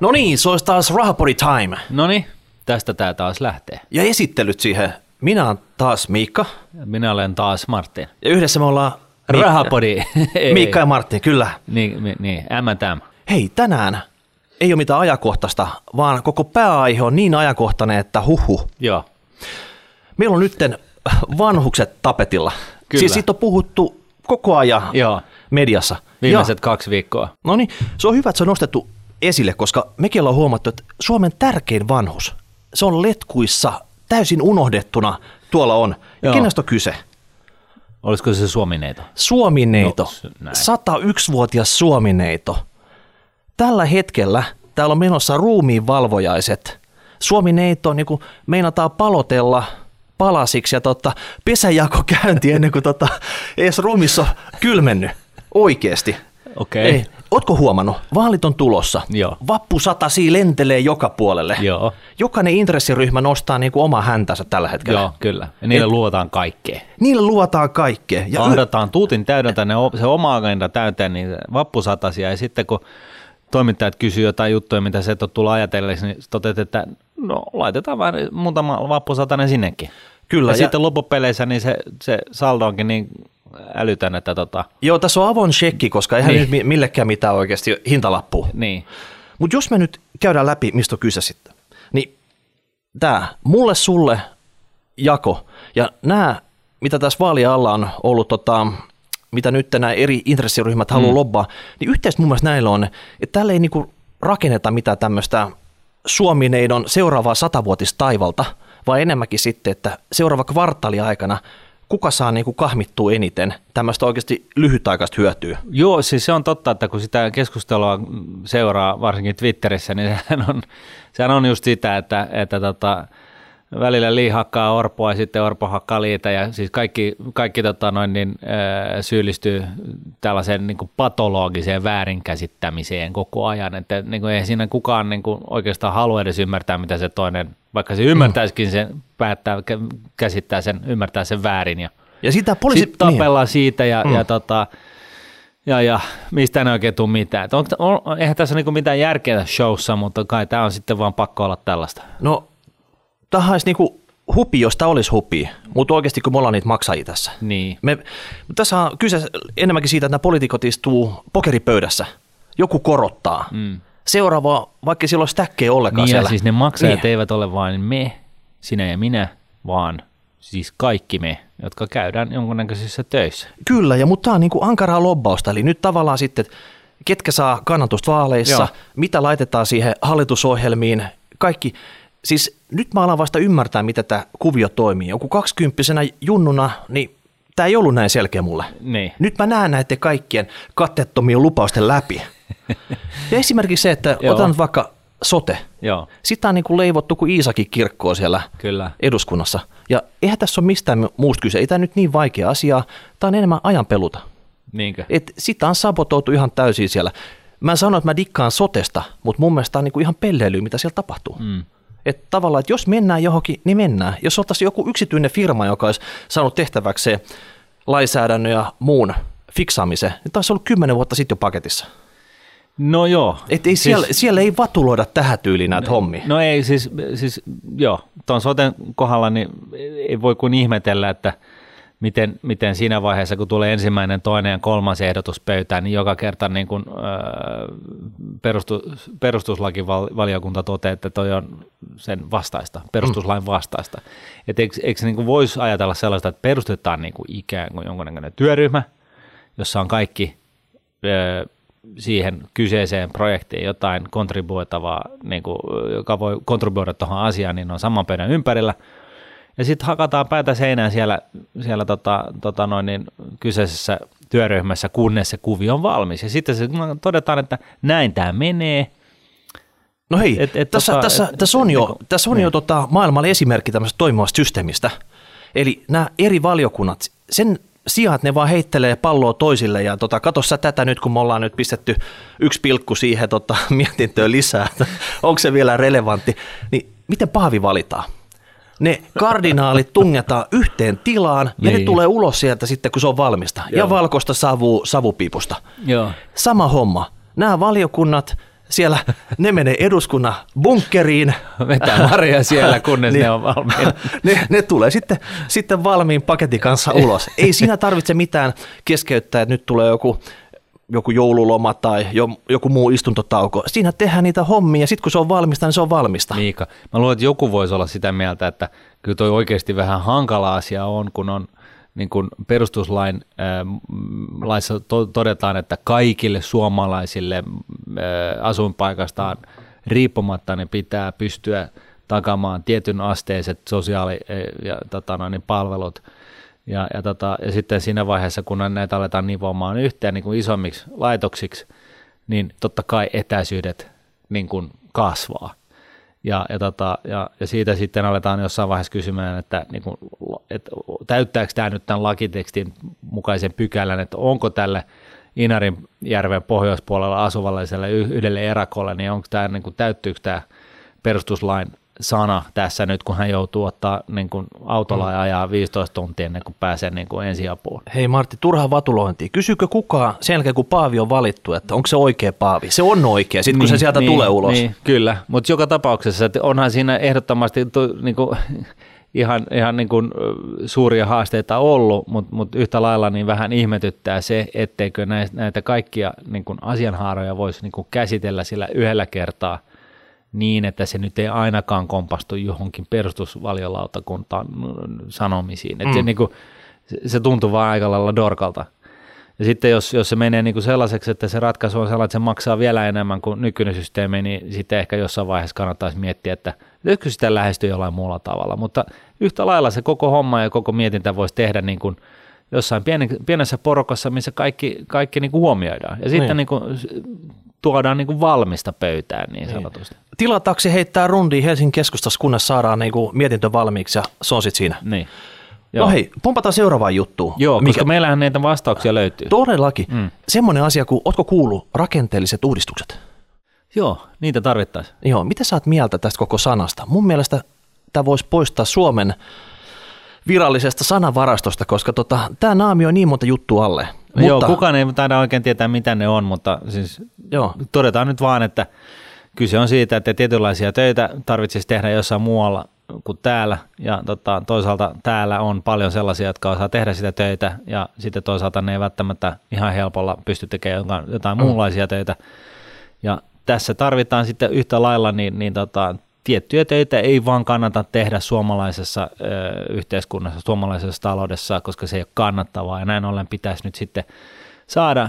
No niin, se olisi taas Rahapodi Time. Noni, tästä tää taas lähtee. Ja esittelyt siihen. Minä olen taas Miikka. Minä olen taas Martin. Ja yhdessä me ollaan Miikka- Rahapodi. Miikka ja Martin, kyllä. Niin, mi- niin, M&M. Hei, tänään ei ole mitään ajankohtaista, vaan koko pääaihe on niin ajankohtainen, että huhu. Joo. Meillä on nytten vanhukset tapetilla. Kyllä. Siis siitä on puhuttu koko ajan Joo. mediassa. Viimeiset kaksi viikkoa. No niin, se on hyvä, että se on nostettu esille, koska mekin ollaan huomattu, että Suomen tärkein vanhus, se on letkuissa täysin unohdettuna tuolla on. Ja kenestä on kyse? Olisiko se Suomineito? Suomineito. No, s- näin. 101-vuotias Suomineito. Tällä hetkellä täällä on menossa ruumiin valvojaiset. Suomineito niin kuin meinataan palotella palasiksi ja tota, pesäjako käynti ennen kuin tota, edes ruumissa on kylmennyt. Oikeesti. Okei. Ei. Ootko huomannut? Vaalit on tulossa. Joo. Vappusatasi lentelee joka puolelle. Joo. Jokainen intressiryhmä nostaa niin kuin oma häntänsä tällä hetkellä. Joo, kyllä. Ja niille Et- luotaan kaikkea. Niille luotaan kaikkea. Ja Ahdataan tuutin täydeltä ne, se oma agenda täyteen, niin vappusatasia. Ja sitten kun toimittajat kysyy jotain juttuja, mitä se et ole tullut ajatelleeksi, niin toteat, että no laitetaan vähän muutama vappusatainen sinnekin. Kyllä, Ja, ja- sitten loppupeleissä niin se, se saldo onkin niin älytön, että tota, Joo, tässä on avon shekki, koska eihän Niin. nyt mi- millekään mitään oikeasti hintalappua. niin. Mutta jos me nyt käydään läpi, mistä on kyse sitten, niin tämä mulle, sulle jako ja nämä, mitä tässä vaalien alla on ollut, tota, mitä nyt nämä eri intressiryhmät haluaa mm. lobbaa, niin yhteistä mun mielestä näillä on, että täällä ei niinku rakenneta mitään tämmöistä Suomineidon seuraavaa satavuotista taivalta, vaan enemmänkin sitten, että seuraava kvartaali aikana kuka saa niinku kahmittua eniten tämmöistä oikeasti lyhytaikaista hyötyä. Joo, siis se on totta, että kun sitä keskustelua seuraa varsinkin Twitterissä, niin sehän on, sehän on just sitä, että, että tota, välillä Li hakkaa Orpoa ja sitten Orpo hakkaa Liitä ja siis kaikki, kaikki tota noin, niin, ää, syyllistyy tällaiseen niin kuin patologiseen väärinkäsittämiseen koko ajan, että niin kuin, ei siinä kukaan niin kuin, oikeastaan halua edes ymmärtää, mitä se toinen, vaikka se ymmärtäisikin sen, päättää, kä- käsittää sen, ymmärtää sen väärin ja Ja sitä poliisi... sitten tapellaan siitä ja, mm. ja, tota, ja, ja mistä ne oikein tule mitään. Et onko, on, eihän tässä ole niinku mitään järkeä showssa, mutta kai tämä on sitten vaan pakko olla tällaista. No, tämähän olisi niinku hupi, jos tämä olisi hupi, mutta oikeasti kun me ollaan niitä maksajia tässä. Niin. Me, tässä on kyse enemmänkin siitä, että nämä poliitikot istuu pokeripöydässä. Joku korottaa. Mm. Seuraava, vaikka sillä olisi täkkeä ollenkaan Niin siellä. siis ne maksajat Niin. eivät ole vain me, sinä ja minä, vaan siis kaikki me, jotka käydään jonkunnäköisissä töissä. Kyllä, ja mutta tämä on niinku ankaraa lobbausta. Eli nyt tavallaan sitten, ketkä saa kannatusta vaaleissa, Joo. mitä laitetaan siihen hallitusohjelmiin, kaikki. Siis nyt mä alan vasta ymmärtää, mitä tämä kuvio toimii. Joku kaksikymppisenä junnuna, niin tämä ei ollut näin selkeä mulle. Niin. Nyt mä näen näiden kaikkien katteettomien lupausten läpi. Ja esimerkiksi se, että Joo. otan vaikka sote. Joo, Sitä on niin kuin leivottu kuin Iisakin kirkkoa siellä kyllä. eduskunnassa. Ja eihän tässä ole mistään muusta kyse. Ei tämä nyt niin vaikea asia. Tämä on enemmän ajanpeluta. Niinkö? Et sitä on sabotoitu ihan täysin siellä. Mä en sano, että mä dikkaan sotesta, mutta mun mielestä tämä on niinku ihan pelleilyä, mitä siellä tapahtuu. Mm. Että tavallaan, että jos mennään johonkin, niin mennään. Jos oltaisiin joku yksityinen firma, joka olisi saanut tehtäväkseen lainsäädännön ja muun fiksaamisen, niin taisi ollut kymmenen vuotta sitten jo paketissa. No joo. Et ei siellä, siellä ei vatuloida tähän tyyliin näitä hommia. No ei, siis, siis joo, tuon soten kohdalla niin ei voi kuin ihmetellä, että miten, miten siinä vaiheessa, kun tulee ensimmäinen, toinen ja kolmas ehdotus pöytään, niin joka kerta niin kuin, öö, perustu, perustuslakivaliokunta toteaa, että toi on sen vastaista, perustuslain vastaista. Et eikö, eikö niin kuin voisi ajatella sellaista, että perustetaan niin kuin ikään kuin jonkunnäköinen työryhmä, jossa on kaikki öö, siihen kyseiseen projektiin jotain kontribuoitavaa, niin kuin, joka voi kontribuoida tuohon asiaan, niin on saman pöydän ympärillä. Ja sitten hakataan päätä seinään siellä, siellä tota, tota noin niin kyseisessä työryhmässä, kunnes se kuvio on valmis. Ja sitten se todetaan, että näin tämä menee. No hei, Et- et tässä, tota, tässä, et- tässä on jo, niinku- tässä on jo tota, maailmalle esimerkki tämmöisestä toimivasta systeemistä. Eli nämä eri valiokunnat, sen sijaan, että ne vaan heittelee palloa toisille ja tota, katso sä tätä nyt, kun me ollaan nyt pistetty yksi pilkku siihen tota, mietintöön lisää, että onko se vielä relevantti, niin miten pahvi valitaan? Ne kardinaalit tungetaan yhteen tilaan ja ne Niin. tulee ulos sieltä sitten, kun se on valmista. Ja Joo. valkoista savu, savupiipusta. Joo. Sama homma. Nämä valiokunnat, siellä ne menee eduskunnan bunkkeriin. Vetää Maria siellä, kunnes niin, ne on valmiina. Ne, ne tulee sitten, sitten valmiin paketin kanssa ulos. Ei siinä tarvitse mitään keskeyttää, että nyt tulee joku joku joululoma tai joku muu istuntotauko. Siinä tehdään niitä hommia ja sitten kun se on valmista, niin se on valmista. Miika, mä luulen, että joku voisi olla sitä mieltä, että kyllä toi oikeasti vähän hankala asia on, kun on niin kuin perustuslain äh, laissa to, todetaan, että kaikille suomalaisille äh, asuinpaikastaan riippumatta ne pitää pystyä takamaan tietyn asteiset sosiaali- ja tota, noin, palvelut – ja, ja, tota, ja sitten siinä vaiheessa, kun näitä aletaan nivomaan yhteen niin kuin isommiksi laitoksiksi, niin totta kai etäisyydet niin kuin kasvaa. Ja, ja, tota, ja, ja siitä sitten aletaan jossain vaiheessa kysymään, että, niin kuin, että täyttääkö tämä nyt tämän lakitekstin mukaisen pykälän, että onko tälle Inarinjärven pohjoispuolella asuvallaiselle yhdelle erakolle, niin onko tämä, niin kuin, täyttyykö tämä perustuslain sana tässä nyt, kun hän joutuu ottaa niin kuin autolla ja ajaa 15 tuntia ennen kuin pääsee niin kuin ensiapuun. Hei Martti, turha vatulointi. Kysykö kukaan sen jälkeen, kun Paavi on valittu, että onko se oikea Paavi? Se on oikea, sitten kun niin, se sieltä niin, tulee ulos. Niin, kyllä, mutta joka tapauksessa että onhan siinä ehdottomasti niin kuin, ihan, ihan niin kuin suuria haasteita ollut, mutta, mutta yhtä lailla niin vähän ihmetyttää se, etteikö näitä, näitä kaikkia niin kuin asianhaaroja voisi niin kuin käsitellä sillä yhdellä kertaa – niin, että se nyt ei ainakaan kompastu johonkin perustusvaliolautakuntaan sanomisiin. Että mm. se, niin kuin, se tuntuu vaan aika lailla dorkalta. Ja sitten jos, jos se menee niin kuin sellaiseksi, että se ratkaisu on sellainen, että se maksaa vielä enemmän kuin nykyinen systeemi, niin sitten ehkä jossain vaiheessa kannattaisi miettiä, että löytyykö sitä lähestyä jollain muulla tavalla. Mutta yhtä lailla se koko homma ja koko mietintä voisi tehdä niin kuin jossain pienessä porukassa, missä kaikki, kaikki niin kuin huomioidaan. Ja sitten niin. Niin kuin tuodaan niin kuin valmista pöytään niin, niin. sanotusti. Niin. Tilataksi heittää rundi Helsingin keskustassa, kunnes saadaan niin kuin mietintö valmiiksi ja se on sitten siinä. Niin. No Joo. No hei, pumpataan seuraavaan juttuun. Joo, mikä... koska meillähän näitä vastauksia löytyy. Todellakin. Mm. Semmoinen asia kuin, ootko kuullut rakenteelliset uudistukset? Joo, niitä tarvittaisiin. Joo, mitä sä oot mieltä tästä koko sanasta? Mun mielestä tämä voisi poistaa Suomen virallisesta sanavarastosta, koska tota, tämä naami on niin monta juttua alle. Mutta, Joo, kukaan ei taida oikein tietää, mitä ne on, mutta siis Joo. todetaan nyt vaan, että kyse on siitä, että tietynlaisia töitä tarvitsisi tehdä jossain muualla kuin täällä, ja tota, toisaalta täällä on paljon sellaisia, jotka osaa tehdä sitä töitä, ja sitten toisaalta ne ei välttämättä ihan helpolla pysty tekemään jotain, jotain mm. muunlaisia töitä, ja tässä tarvitaan sitten yhtä lailla niin, niin tota, tiettyjä töitä ei vaan kannata tehdä suomalaisessa ö, yhteiskunnassa, suomalaisessa taloudessa, koska se ei ole kannattavaa ja näin ollen pitäisi nyt sitten saada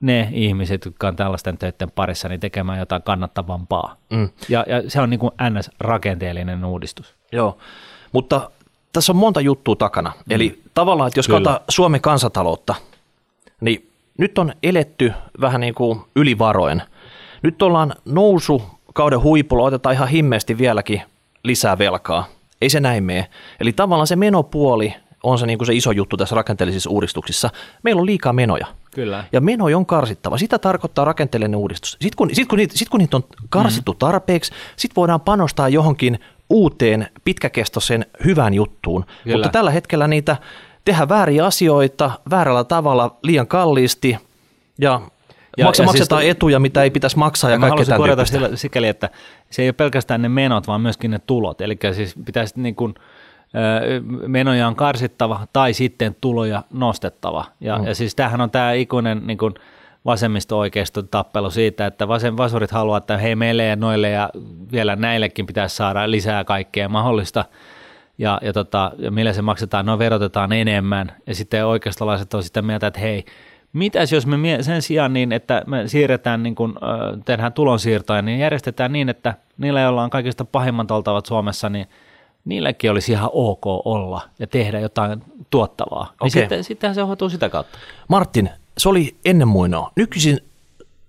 ne ihmiset, jotka on tällaisten töiden parissa, niin tekemään jotain kannattavampaa. Mm. Ja, ja se on niin kuin NS-rakenteellinen uudistus. Joo, mutta tässä on monta juttua takana. Mm. Eli tavallaan, että jos katsotaan Suomen kansantaloutta, niin nyt on eletty vähän niin kuin ylivaroen. Nyt ollaan nousu kauden huipulla otetaan ihan himmeesti vieläkin lisää velkaa. Ei se näin mene. Eli tavallaan se menopuoli on se, niin kuin se iso juttu tässä rakenteellisissa uudistuksissa. Meillä on liikaa menoja. Kyllä. Ja menoja on karsittava. Sitä tarkoittaa rakenteellinen uudistus. Sitten kun, sit kun, niitä, sit kun niitä on karsittu mm. tarpeeksi, sitten voidaan panostaa johonkin uuteen pitkäkestoiseen hyvään juttuun. Kyllä. Mutta tällä hetkellä niitä tehdään vääriä asioita väärällä tavalla liian kalliisti ja ja, Maksa, ja maksetaan siis, etuja, mitä ei pitäisi maksaa ja, ja kaikkea tämän korjata sillä, sikäli, että se ei ole pelkästään ne menot, vaan myöskin ne tulot. Eli siis pitäisi niin kuin, menoja on karsittava tai sitten tuloja nostettava. Ja, mm. ja siis tämähän on tämä ikuinen niin kuin vasemmisto-oikeiston tappelu siitä, että vasen, vasurit haluaa, että hei meille ja noille ja vielä näillekin pitäisi saada lisää kaikkea mahdollista. Ja, ja, tota, ja millä se maksetaan, no verotetaan enemmän. Ja sitten oikeistolaiset on sitä mieltä, että hei, Mitäs jos me sen sijaan niin, että me siirretään, niin kun, tehdään tulonsiirtoja, niin järjestetään niin, että niillä, joilla on kaikista pahimmat oltavat Suomessa, niin niilläkin olisi ihan ok olla ja tehdä jotain tuottavaa. Okay. Niin sitten, sittenhän se hoituu sitä kautta. Martin, se oli ennen muinoa. Nykyisin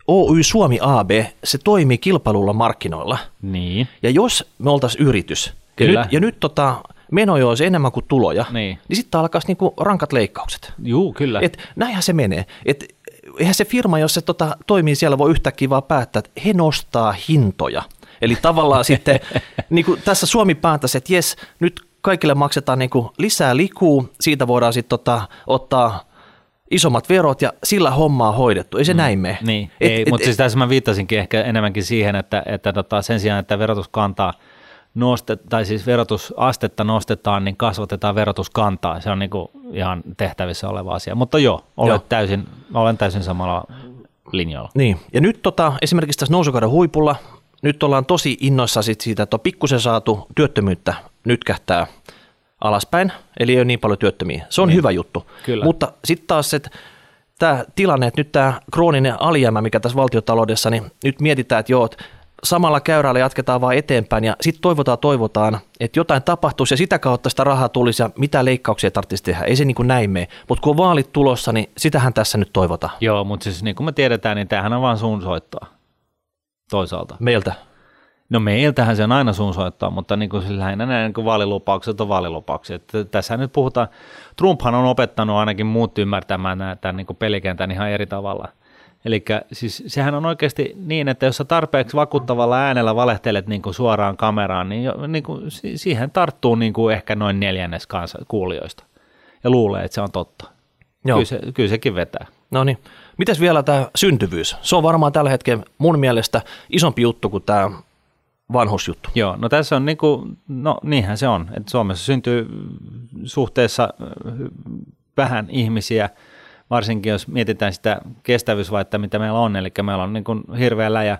Oy Suomi AB, se toimii kilpailulla markkinoilla. Niin. Ja jos me oltaisiin yritys, Kyllä. ja nyt, ja nyt tota, menoja olisi enemmän kuin tuloja, niin, niin sitten alkaisi niinku rankat leikkaukset. Juu, kyllä. Et näinhän se menee. Et eihän se firma, jos se tota, toimii siellä, voi yhtäkkiä vaan päättää, että he nostaa hintoja. Eli tavallaan sitten niin kuin tässä Suomi päättäisi, että jes, nyt kaikille maksetaan niin kuin lisää likuu, siitä voidaan sitten tota, ottaa isommat verot ja sillä hommaa hoidettu. Ei se mm. näin mene. Niin, et, ei, et, mutta siis tässä mä viittasinkin ehkä enemmänkin siihen, että, että tota, sen sijaan, että verotus kantaa nostet, tai siis verotusastetta nostetaan, niin kasvatetaan verotuskantaa. Se on niin kuin ihan tehtävissä oleva asia. Mutta joo, olet joo. Täysin, olen täysin samalla linjalla. Niin, ja nyt tota, esimerkiksi tässä nousukauden huipulla, nyt ollaan tosi innoissa sit siitä, että on pikkusen saatu työttömyyttä nyt kähtää alaspäin, eli ei ole niin paljon työttömiä. Se on niin. hyvä juttu. Kyllä. Mutta sitten taas, että tämä tilanne, että nyt tämä krooninen alijäämä, mikä tässä valtiotaloudessa, niin nyt mietitään, että joo, että samalla käyrällä jatketaan vaan eteenpäin ja sitten toivotaan, toivotaan, että jotain tapahtuisi ja sitä kautta sitä rahaa tulisi ja mitä leikkauksia tarvitsisi tehdä. Ei se niin kuin näin mene, mutta kun on vaalit tulossa, niin sitähän tässä nyt toivotaan. Joo, mutta siis niin kuin me tiedetään, niin tämähän on vaan suunsoittoa toisaalta. Meiltä? No meiltähän se on aina suunsoittoa, mutta niin kuin lähinnä näin niin kuin vaalilupaukset on vaalilupauksia. Tässä nyt puhutaan, Trumphan on opettanut ainakin muut ymmärtämään tämän niin kuin pelikentän ihan eri tavalla – Eli siis sehän on oikeasti niin, että jos sä tarpeeksi vakuuttavalla äänellä valehtelet niin kuin suoraan kameraan, niin, jo, niin kuin, siihen tarttuu niin kuin ehkä noin neljännes kanssa kuulijoista ja luulee, että se on totta. Joo. Kyllä, se, kyllä sekin vetää. No niin. Mites vielä tämä syntyvyys? Se on varmaan tällä hetkellä mun mielestä isompi juttu kuin tämä vanhusjuttu. Joo, no tässä on niin kuin, no niinhän se on, että Suomessa syntyy suhteessa vähän ihmisiä – varsinkin jos mietitään sitä kestävyysvaihetta, mitä meillä on, eli meillä on niin kuin hirveä läjä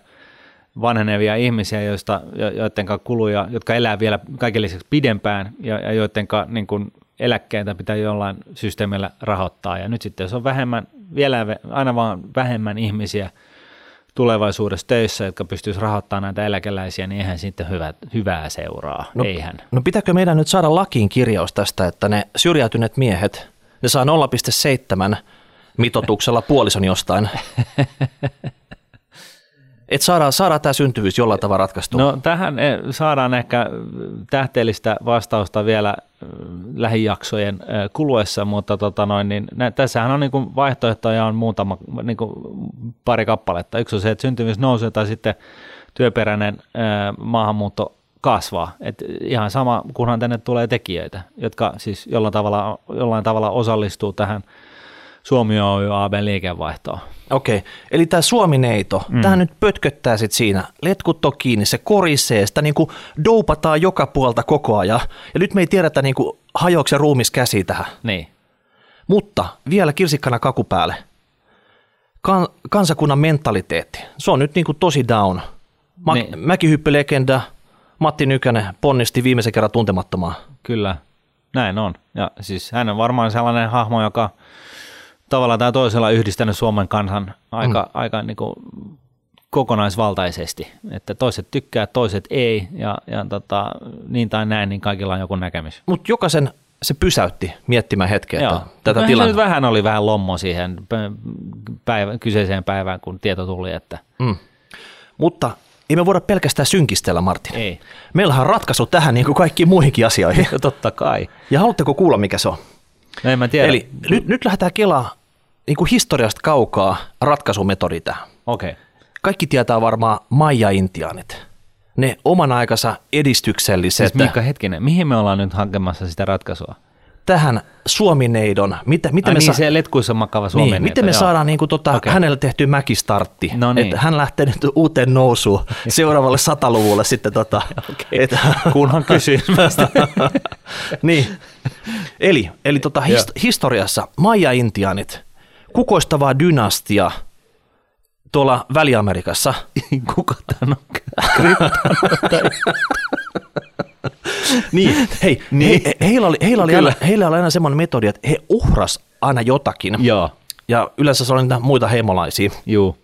vanhenevia ihmisiä, joista, joiden kuluja, jotka elää vielä kaiken lisäksi pidempään ja, ja joiden niin kuin eläkkeitä pitää jollain systeemillä rahoittaa. Ja nyt sitten jos on vähemmän, vielä aina vaan vähemmän ihmisiä tulevaisuudessa töissä, jotka pystyisivät rahoittamaan näitä eläkeläisiä, niin eihän sitten hyvä, hyvää seuraa. No, eihän. no pitääkö meidän nyt saada lakiin kirjaus tästä, että ne syrjäytyneet miehet, ne saa 0,7 mitotuksella puolison jostain. Et saadaan, saadaan tämä syntyvyys jollain tavalla ratkaistua. No tähän eh, saadaan ehkä tähteellistä vastausta vielä eh, lähijaksojen eh, kuluessa, mutta tota noin, niin, nä, tässähän on niin kuin vaihtoehtoja on muutama, niin kuin pari kappaletta. Yksi on se, että syntyvyys nousee tai sitten työperäinen maahanmuutto kasvaa. Et ihan sama, kunhan tänne tulee tekijöitä, jotka siis jollain tavalla, jollain tavalla osallistuu tähän – Suomi Oy AB liikevaihtoa. Okei, okay. eli tämä Suomi-neito, mm. tämä nyt pötköttää sitten siinä, letkut on kiinni, se korisee, sitä niin kuin doupataan joka puolta koko ajan, ja nyt me ei tiedetä niin kuin hajoako se ruumis käsi tähän. Niin. Mutta vielä kirsikkana kaku päälle. Kan, kansakunnan mentaliteetti, se on nyt niin kuin tosi down. Ma- niin. Mäkihyppylegenda, Matti Nykänen ponnisti viimeisen kerran tuntemattomaan. Kyllä, näin on. Ja siis hän on varmaan sellainen hahmo, joka – tavalla tai toisella yhdistänyt Suomen kansan aika, mm. aika niin kuin kokonaisvaltaisesti, että toiset tykkää, toiset ei, ja, ja tota, niin tai näin, niin kaikilla on joku näkemys. Mutta jokaisen se pysäytti miettimään hetken, että tätä tilannetta. nyt vähän oli vähän lommo siihen päivä, kyseiseen päivään, kun tieto tuli, että... Mm. Mutta ei me voida pelkästään synkistellä, Martin. Ei. Meillähän on ratkaisu tähän niin kuin kaikkiin muihinkin asioihin. Totta kai. Ja haluatteko kuulla, mikä se on? No en mä tiedä. Eli nyt, nyt lähdetään kelaa niin kuin historiasta kaukaa ratkaisumetodi tähän. Okay. Kaikki tietää varmaan Maija-intiaanit. Ne oman aikansa edistykselliset. Siis Miikka, hetkinen, mihin me ollaan nyt hankemassa sitä ratkaisua? Tähän Suomineidon. Mitä, mitä Ai me niin, sa- se letkuissa makava Suomineito. Niin, miten me joo. saadaan niin kuin, tota, okay. hänelle tehty mäkistartti. No niin. että hän lähtee nyt uuteen nousuun seuraavalle sataluvulle sitten. Tota, okay. et, Kunhan kysyy. niin. Eli, eli tota, hist- historiassa Maija-intiaanit – kukoistavaa dynastia tuolla Väli-Amerikassa. Kuka tämä on? niin, hei, niin. He, heillä, oli, heillä, oli aina, heillä oli aina semmoinen metodi, että he uhras aina jotakin. Joo. Ja yleensä se oli niitä muita heimolaisia. Joo.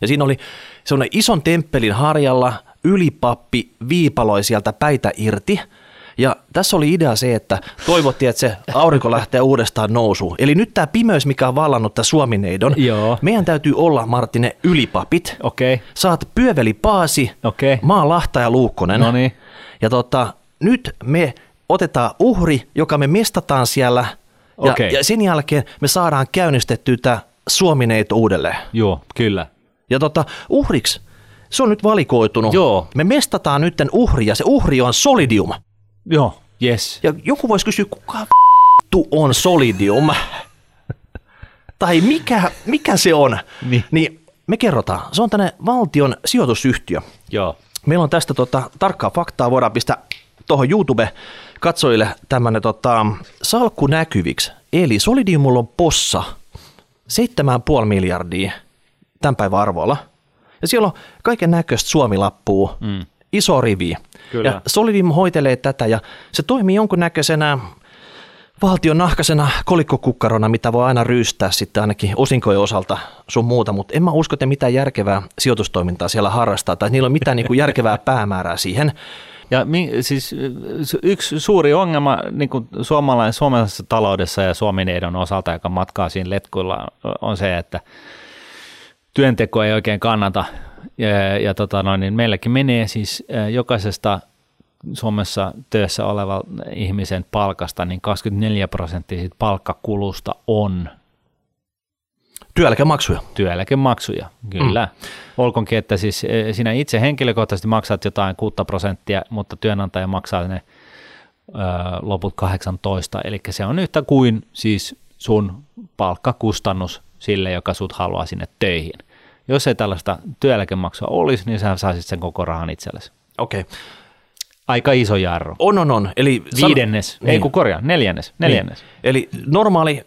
Ja siinä oli semmoinen ison temppelin harjalla ylipappi viipaloi sieltä päitä irti – ja tässä oli idea se, että toivottiin, että se aurinko lähtee uudestaan nousuun. Eli nyt tämä pimeys, mikä on vallannut tämä Suomineidon, Joo. meidän täytyy olla, Martine, ylipapit. Okay. Saat pyöveli Paasi, okay. maa Lahta ja Luukkonen. Noniin. Ja tota, nyt me otetaan uhri, joka me mestataan siellä, ja, okay. ja sen jälkeen me saadaan käynnistettyä tämä Suomineito uudelleen. Joo, kyllä. Ja tota, uhriksi, se on nyt valikoitunut. Joo. Me mestataan nyt uhri, ja se uhri on Solidium. Joo, yes. Ja joku voisi kysyä, kuka vittu on Solidium? tai mikä, mikä se on, Niin. niin me kerrotaan. Se on tänne valtion sijoitusyhtiö. Joo. Meillä on tästä tota, tarkkaa faktaa, voidaan pistää tuohon YouTube-katsojille tämmöinen tota, salkku näkyviksi. Eli Solidiumulla on possa 7,5 miljardia tämän päivän arvoilla. Ja siellä on kaiken näköistä Suomi-lappua, mm. iso rivi. Kyllä. Ja Solidium hoitelee tätä ja se toimii jonkunnäköisenä valtion nahkasena kolikkokukkarona, mitä voi aina ryystää sitten ainakin osinkojen osalta sun muuta, mutta en mä usko, että mitään järkevää sijoitustoimintaa siellä harrastaa tai niillä on mitään niin kuin järkevää päämäärää siihen. Ja siis y- yksi suuri ongelma niin kuin suomalainen, suomalaisessa taloudessa ja Suomen edon osalta, joka matkaa siinä letkuilla, on se, että työnteko ei oikein kannata. Ja, ja tota noin, niin meilläkin menee siis jokaisesta Suomessa työssä olevan ihmisen palkasta, niin 24 prosenttia siitä palkkakulusta on Työeläkemaksuja. työeläkemaksuja, kyllä. Mm. Olkoonkin, että siis sinä itse henkilökohtaisesti maksat jotain 6 prosenttia, mutta työnantaja maksaa ne ö, loput 18, eli se on yhtä kuin siis sun palkkakustannus sille, joka sut haluaa sinne töihin. Jos ei tällaista työeläkemaksua olisi, niin sä saisit sen koko rahan itsellesi. Okei. Okay. Aika iso jarru. On, on, on. Eli san- Viidennes, niin. ei kun korjaa, neljännes, neljännes. Niin. Eli normaali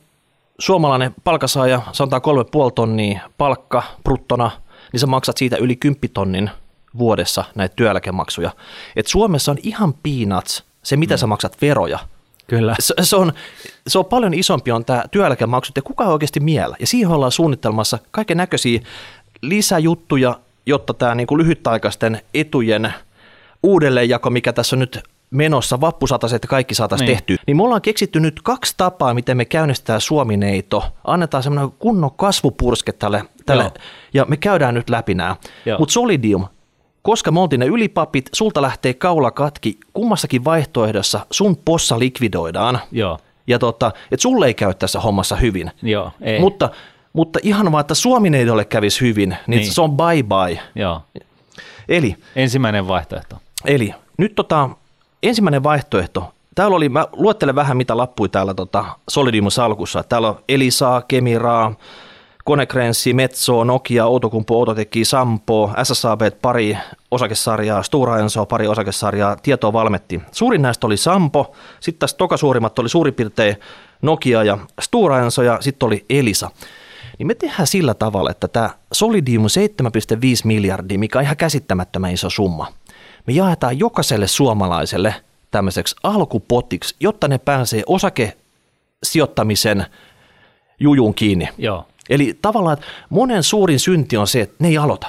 suomalainen palkasaaja, sanotaan kolme puoli tonnia palkka bruttona, niin sä maksat siitä yli 10 tonnin vuodessa näitä työeläkemaksuja. Et Suomessa on ihan peanuts se, mitä mm. sä maksat veroja. Kyllä. Se, se, on, se on paljon isompi on tämä työeläkemaksut ja kuka oikeasti miellä. Ja siihen ollaan suunnittelmassa kaiken näköisiä lisäjuttuja, jotta tämä niinku lyhytaikaisten etujen uudelleenjako, mikä tässä on nyt menossa, vappusataset ja kaikki saataisiin Niin. niin. tehty, niin me ollaan keksitty nyt kaksi tapaa, miten me käynnistetään Suomineito. Annetaan semmoinen kunnon kasvupurske tälle, tälle Joo. ja me käydään nyt läpi nämä. Mutta Solidium, koska me oltiin ne ylipapit, sulta lähtee kaula katki, kummassakin vaihtoehdossa sun possa likvidoidaan. Joo, Ja tota, että sulle ei käy tässä hommassa hyvin. joo, ei. Mutta, mutta ihan vaan, että Suomineidolle kävisi hyvin, niin, Niin. se on bye bye. joo. Eli, Ensimmäinen vaihtoehto. eli nyt tota, ensimmäinen vaihtoehto. Täällä oli, mä luettelen vähän mitä lappui täällä tota Solidiumin salkussa. Täällä on Elisaa, Kemiraa, Konecranes, Metso, Nokia, Outokumpu, Outoteki, Sampo, SSAB, pari osakesarjaa, Stora Enso, pari osakesarjaa, tietoa valmetti. Suurin näistä oli Sampo, sitten tässä toka suurimmat oli suurin piirtein Nokia ja Stora Enso ja sitten oli Elisa. Niin me tehdään sillä tavalla, että tämä Solidium 7,5 miljardia, mikä on ihan käsittämättömän iso summa, me jaetaan jokaiselle suomalaiselle tämmöiseksi alkupotiksi, jotta ne pääsee osakesijoittamisen jujun kiinni. Joo, Eli tavallaan että monen suurin synti on se, että ne ei aloita.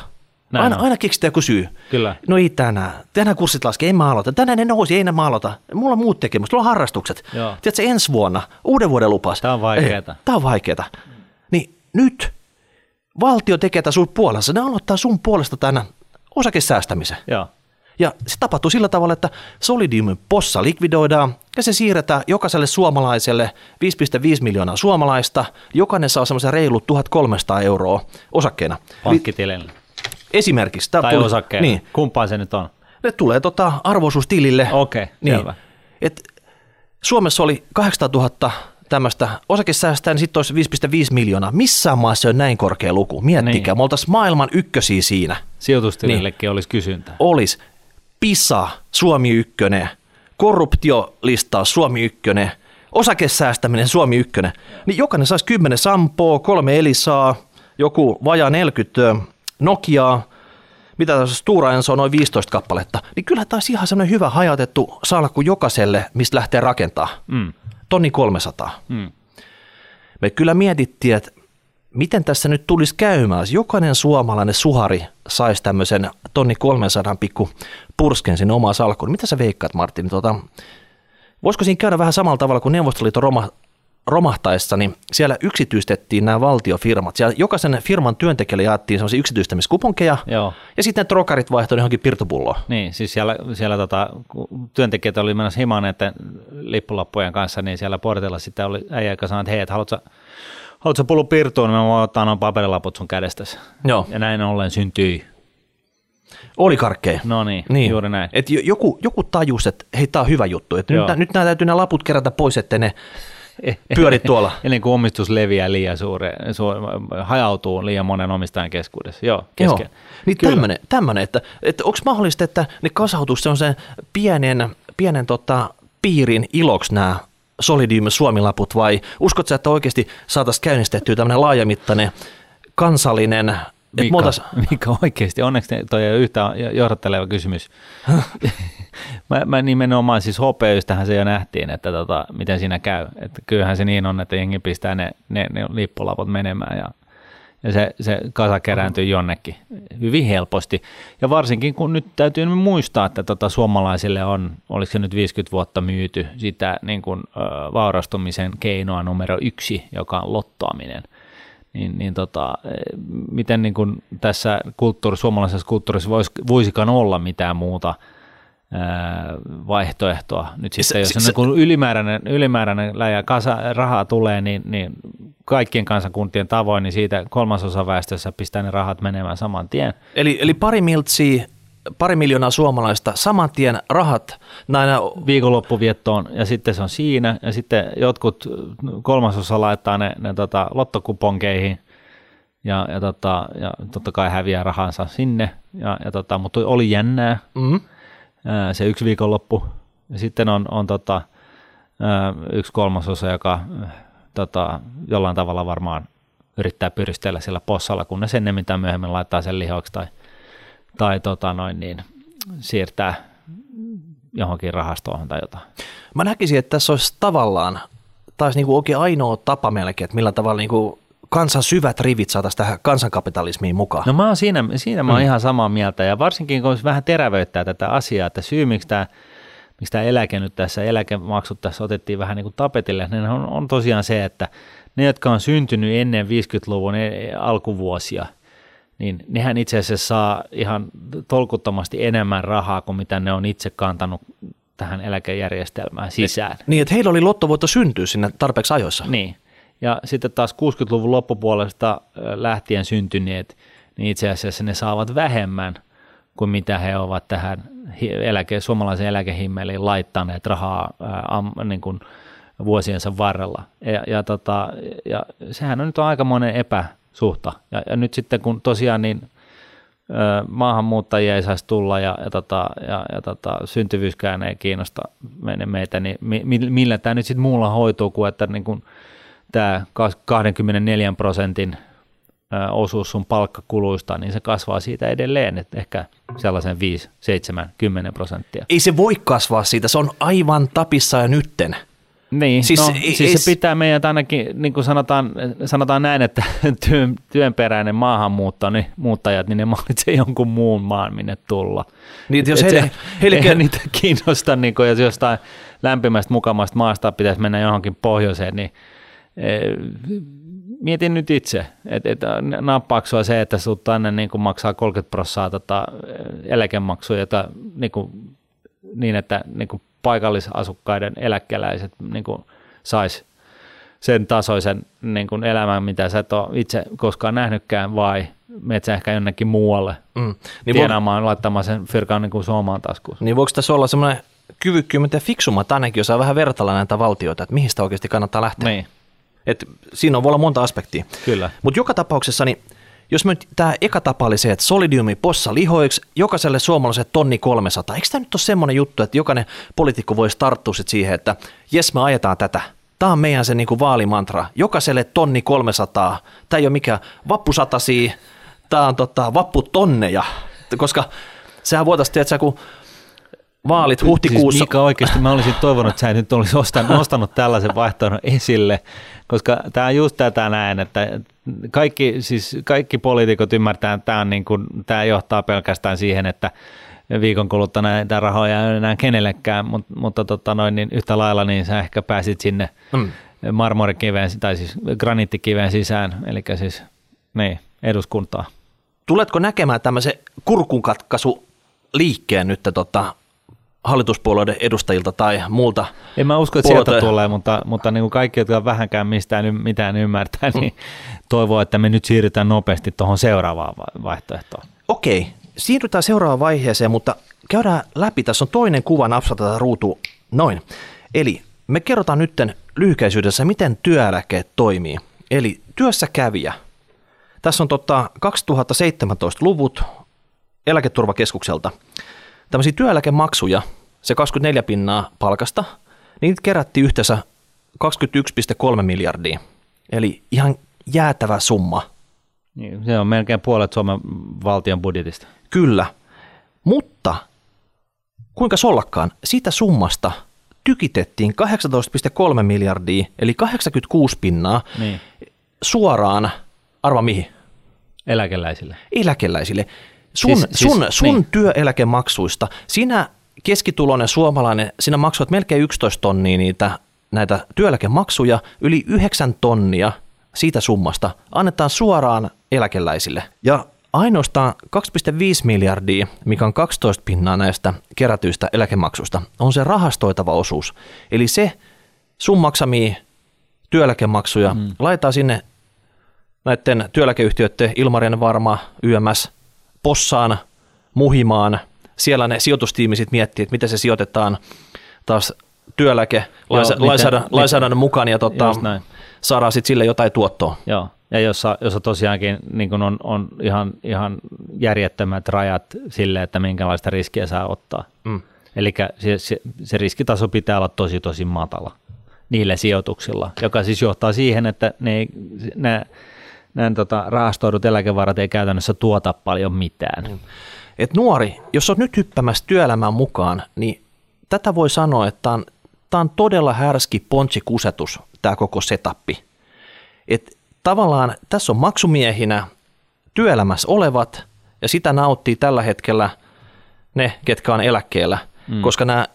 Näin aina, on. aina keksitään joku syy. Kyllä. No ei tänään. Tänään kurssit laskee, en mä aloita. Tänään ne nousi, ei mä aloita. Mulla on muut tekemistä, mulla on harrastukset. Joo. Tiedätkö, ensi vuonna, uuden vuoden lupaus. Tää on vaikeeta. Ei, Tää on vaikeeta. Niin nyt valtio tekee tätä sun puolesta. Ne aloittaa sun puolesta tänä osakesäästämisen. joo. Ja se tapahtuu sillä tavalla, että Solidiumin possa likvidoidaan ja se siirretään jokaiselle suomalaiselle 5,5 miljoonaa suomalaista. Jokainen saa semmoisen reilu 1300 euroa osakkeena. Pankkitilille. esimerkiksi. Tai tuli- osakkeen. Niin, Kumpaan se nyt on? ne tulee tota arvoisuustilille. Okei, selvä. Et Suomessa oli 800 000 tämmöistä osakesäästäjää, niin sitten olisi 5,5 miljoonaa. Missään maassa ei ole näin korkea luku. Miettikää, Niin. me oltaisiin maailman ykkösiä siinä. Sijoitustilillekin niin. olisi kysyntää. Olisi PISA, Suomi ykkönen, korruptiolistaus, Suomi ykkönen, osakesäästäminen, Suomi ykkönen. Niin jokainen saisi 10 Sampoa, kolme Elisaa, joku vajaa 40 Nokiaa, mitä tässä Stura Enso on noin 15 kappaletta, niin kyllä taisi ihan semmoinen hyvä hajautettu salkku jokaiselle, mistä lähtee rakentaa. Mm. Tonni 300. Mm. Me kyllä mietittiin, että miten tässä nyt tulisi käymään, jos jokainen suomalainen suhari saisi tämmöisen tonni 300 pikku pursken sinne omaan salkkuun. Mitä sä veikkaat, Martin? Tota, voisiko siinä käydä vähän samalla tavalla kuin Neuvostoliiton roma, romahtaessa, niin siellä yksityistettiin nämä valtiofirmat. Siellä jokaisen firman työntekijälle jaettiin sellaisia yksityistämiskuponkeja, Joo. ja sitten ne trokarit vaihtoi johonkin pirtupulloon. Niin, siis siellä, siellä tota, työntekijät oli menossa himaan näiden lippulappujen kanssa, niin siellä portilla sitten oli äijä, joka sanoi, että hei, että haluatko, haluatko pullu pirtuun, niin mä voin ottaa noin paperilaput sun kädestäsi. Joo, Ja näin ollen syntyi. oli karkkeja. No niin, niin. juuri näin. Et jo- joku, joku tajus, että hei, tämä on hyvä juttu. Et nyt, nyt nämä täytyy nämä laput kerätä pois, että ne pyörit tuolla. Ennen kuin omistus leviää liian suure, su, hajautuu liian monen omistajan keskuudessa. Joo, kesken. Joo. Niin tämmönen, tämmönen, että, että onko mahdollista, että ne kasautuisi sellaisen pienen, pienen tota, piirin iloksi nämä Solidium Suomilaput vai uskotko että oikeasti saataisiin käynnistettyä tämmöinen laajamittainen kansallinen Mika, muutas... Mika, oikeasti, onneksi toi ei ole yhtään johdatteleva kysymys. mä, mä, nimenomaan siis HPYstähän se jo nähtiin, että tota, miten siinä käy. Että kyllähän se niin on, että jengi pistää ne, ne, ne lippulaput menemään ja, ja se, se kasa kerääntyy jonnekin hyvin helposti. Ja varsinkin kun nyt täytyy muistaa, että tota, suomalaisille on, oliko se nyt 50 vuotta myyty sitä niin kuin, ö, vaurastumisen keinoa numero yksi, joka on lottoaminen – niin, niin tota, miten niin kuin tässä kulttuuri, suomalaisessa kulttuurissa vois, voisikaan olla mitään muuta ää, vaihtoehtoa. Nyt sitten, se, jos se, niin ylimääräinen, ylimääräinen läjä kasa, rahaa tulee, niin, niin kaikkien kansakuntien tavoin, niin siitä kolmasosa väestössä pistää ne rahat menemään saman tien. Eli, eli pari miltsiä pari miljoonaa suomalaista saman tien rahat näinä... Viikonloppuviettoon ja sitten se on siinä ja sitten jotkut kolmasosa laittaa ne, ne tota, lottokuponkeihin ja, ja, tota, ja totta kai häviää rahansa sinne, ja, ja tota, mutta oli jännää mm-hmm. se yksi viikonloppu. Ja sitten on, on tota, yksi kolmasosa, joka tota, jollain tavalla varmaan yrittää pyristellä sillä possalla, kunnes ennemmin tai myöhemmin laittaa sen lihoksi tai – tai tota noin niin, siirtää johonkin rahastoon tai jotain. Mä näkisin, että tässä olisi tavallaan, taisi niin kuin oikein ainoa tapa melkein, että millä tavalla niin kuin kansan syvät rivit saataisiin tähän kansankapitalismiin mukaan. No mä oon siinä, siinä mä oon mm. ihan samaa mieltä ja varsinkin kun vähän terävöittää tätä asiaa, että syy miksi tämä miksi tämä eläke nyt tässä, eläkemaksut tässä otettiin vähän niin kuin tapetille, niin on, on tosiaan se, että ne, jotka on syntynyt ennen 50-luvun e, alkuvuosia – niin nehän itse asiassa saa ihan tolkuttomasti enemmän rahaa kuin mitä ne on itse kantanut tähän eläkejärjestelmään sisään. Niin, että heillä oli lottovoitto syntyä sinne tarpeeksi ajoissa. Niin, ja sitten taas 60-luvun loppupuolesta lähtien syntyneet, niin itse asiassa ne saavat vähemmän kuin mitä he ovat tähän eläke, suomalaisen eläkehimmeliin laittaneet rahaa ää, niin kuin vuosiensa varrella. Ja, ja, tota, ja sehän on nyt aikamoinen epä, suhta. Ja, ja nyt sitten kun tosiaan niin ö, maahanmuuttajia ei saisi tulla ja, ja, tota, ja, ja tota, syntyvyyskään ei kiinnosta meitä, niin mi, millä tämä nyt sitten muulla hoituu kuin että niin kun tämä 24 prosentin osuus sun palkkakuluista, niin se kasvaa siitä edelleen, että ehkä sellaisen 5, 7, 10 prosenttia. Ei se voi kasvaa siitä, se on aivan tapissa ja nytten. Niin, siis, no, ei, siis se pitää meidän ainakin, niin kuin sanotaan, sanotaan näin, että työn, työnperäinen maahanmuutto, niin muuttajat, niin ne mainitsee jonkun muun maan, minne tulla. Niin, jos heille, se, heille... Niitä kiinnosta, niin kuin, jos jostain lämpimästä mukamasta maasta pitäisi mennä johonkin pohjoiseen, niin e, mietin nyt itse, että et, nappaako se, että sinut tänne niin kuin maksaa 30 prosenttia tota, eläkemaksuja, jota, niin, kuin, niin että niin kuin paikallisasukkaiden eläkeläiset niin kuin sais sen tasoisen niin kuin elämän, mitä sä et ole itse koskaan nähnytkään, vai menet sä ehkä jonnekin muualle mm. niin tienaamaan, vo- laittamaan sen firkaan niin kuin suomaan taskuun. Niin voiko tässä olla semmoinen kyvykkyymmät ja fiksummat ainakin, jos vähän vertailla näitä valtioita, että mihin sitä oikeasti kannattaa lähteä? Niin. Et siinä voi olla monta aspektia. Kyllä. Mutta joka tapauksessa, niin jos me tämä eka tapa oli se, että solidiumi possa lihoiksi, jokaiselle suomalaiselle tonni 300, eikö tämä nyt ole semmoinen juttu, että jokainen poliitikko voisi tarttua sit siihen, että jes me ajetaan tätä, Tämä on meidän se niinku vaalimantra. Jokaiselle tonni 300. Tämä ei ole mikään vappusatasi, tämä on tota, vapputonneja. Koska sehän voitaisiin, että kun vaalit siis huhtikuussa. Siis Mika, oikeasti mä olisin toivonut, että sä nyt olisi ostanut, nostanut tällaisen vaihtoehdon esille, koska tämä on just tätä näin, että kaikki, siis kaikki poliitikot ymmärtää, että tämä, on niin kuin, tämä johtaa pelkästään siihen, että viikon kuluttua näitä rahoja ei enää kenellekään, mutta, mutta tota noin, niin yhtä lailla niin sä ehkä pääsit sinne mm. marmorikiveen tai siis graniittikiveen sisään, eli siis niin, eduskuntaa. Tuletko näkemään tämmöisen kurkunkatkaisuliikkeen liikkeen nyt tota, hallituspuolueiden edustajilta tai muulta. En mä usko, että puolueiden... sieltä tulee, mutta, mutta niin kuin kaikki, jotka vähänkään mistään mitään ymmärtää, niin mm. toivoo, että me nyt siirrytään nopeasti tuohon seuraavaan vaihtoehtoon. Okei, siirrytään seuraavaan vaiheeseen, mutta käydään läpi. Tässä on toinen kuva napsata tätä ruutua. Noin. Eli me kerrotaan nyt lyhykäisyydessä, miten työeläke toimii. Eli työssä kävijä. Tässä on tota 2017 luvut eläketurvakeskukselta. Tämmöisiä työeläkemaksuja, se 24 pinnaa palkasta, niin niitä kerättiin yhteensä 21,3 miljardia. Eli ihan jäätävä summa. Niin, se on melkein puolet Suomen valtion budjetista. Kyllä, mutta kuinka sollakkaan, siitä summasta tykitettiin 18,3 miljardia, eli 86 pinnaa, niin. suoraan, arva mihin? Eläkeläisille. Eläkeläisille. Sun, siis, sun, siis, sun niin. työeläkemaksuista, sinä keskituloinen suomalainen, sinä maksoit melkein 11 tonnia niitä näitä työeläkemaksuja, yli 9 tonnia siitä summasta annetaan suoraan eläkeläisille. Ja ainoastaan 2,5 miljardia, mikä on 12 pinnaa näistä kerätyistä eläkemaksuista, on se rahastoitava osuus. Eli se sun maksamia työeläkemaksuja mm. laitetaan sinne näiden työeläkeyhtiöiden Ilmarien Varma, YMS, Possaan, Muhimaan. Siellä ne sijoitustiimisit miettii, että miten se sijoitetaan taas työeläke lainsäädännön, lainsäädännön mukaan ja tota, saadaan sitten sille jotain tuottoa. Joo, ja jossa, jossa tosiaankin niin on, on ihan, ihan järjettömät rajat sille, että minkälaista riskiä saa ottaa. Mm. Eli se, se, se riskitaso pitää olla tosi tosi matala niillä sijoituksilla, joka siis johtaa siihen, että ne, ne, ne tota, rahastoidut eläkevarat ei käytännössä tuota paljon mitään. Mm. Et nuori, jos olet nyt hyppämässä työelämään mukaan, niin tätä voi sanoa, että on, tämä on todella härski pontsikusetus, tämä koko setappi. Et tavallaan tässä on maksumiehinä työelämässä olevat, ja sitä nauttii tällä hetkellä ne, ketkä on eläkkeellä, mm. koska nämä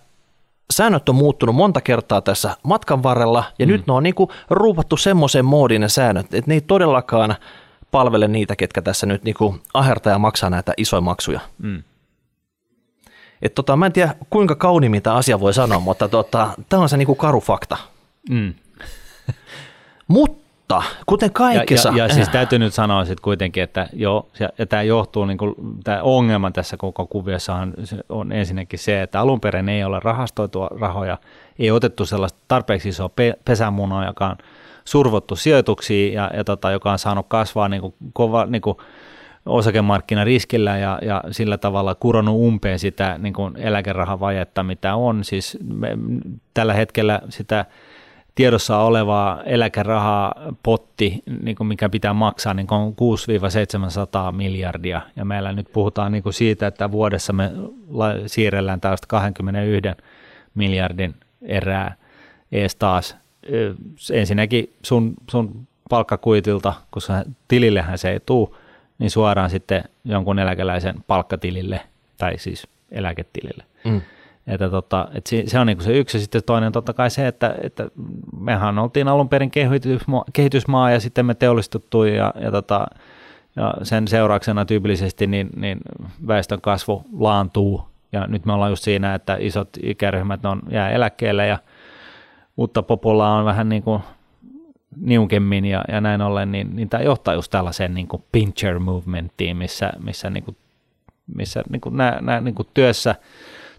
säännöt on muuttunut monta kertaa tässä matkan varrella, ja mm. nyt ne on niin ruupattu semmoiseen moodiin ne säännöt, että ne ei todellakaan palvele niitä, ketkä tässä nyt niin ahertaa ja maksaa näitä isoja maksuja. Mm. Et tota, mä en tiedä, kuinka kauni mitä asia voi sanoa, mutta tota, tämä on se niin karu fakta. Mm. Mutta mutta kuten kaikessa... Ja, ja, ja siis täytyy nyt sanoa sitten kuitenkin, että joo, ja, tämä johtuu, niin kuin, tämä ongelma tässä koko kuviossa on, on ensinnäkin se, että alun perin ei ole rahastoitua rahoja, ei otettu sellaista tarpeeksi isoa pe, pesämunaa, joka on survottu sijoituksiin ja, ja tota, joka on saanut kasvaa niin kuin, kova, niin kuin, osakemarkkinariskillä ja, ja sillä tavalla kuronnut umpeen sitä niin kuin eläkerahavajetta, mitä on. Siis me, tällä hetkellä sitä tiedossa oleva eläkeraha potti, niin kuin mikä pitää maksaa, niin on 6-700 miljardia. Ja meillä nyt puhutaan niin kuin siitä, että vuodessa me siirrellään tällaista 21 miljardin erää ees taas. Ensinnäkin sun, sun palkkakuitilta, koska tilillehän se ei tule, niin suoraan sitten jonkun eläkeläisen palkkatilille tai siis eläketilille. Mm. Että tota, et se, on niinku se yksi. Ja sitten toinen totta kai se, että, että mehän oltiin alun perin kehitysmaa, ja sitten me teollistuttu ja, ja, tota, ja sen seurauksena tyypillisesti niin, niin väestön kasvu laantuu. Ja nyt me ollaan just siinä, että isot ikäryhmät on, jää eläkkeelle ja uutta popullaa on vähän niin kuin niukemmin ja, ja näin ollen, niin, niin tämä johtaa just tällaiseen niin kuin pincher movementtiin, missä, missä, niin kuin, missä niin kuin nämä, nämä niin kuin työssä –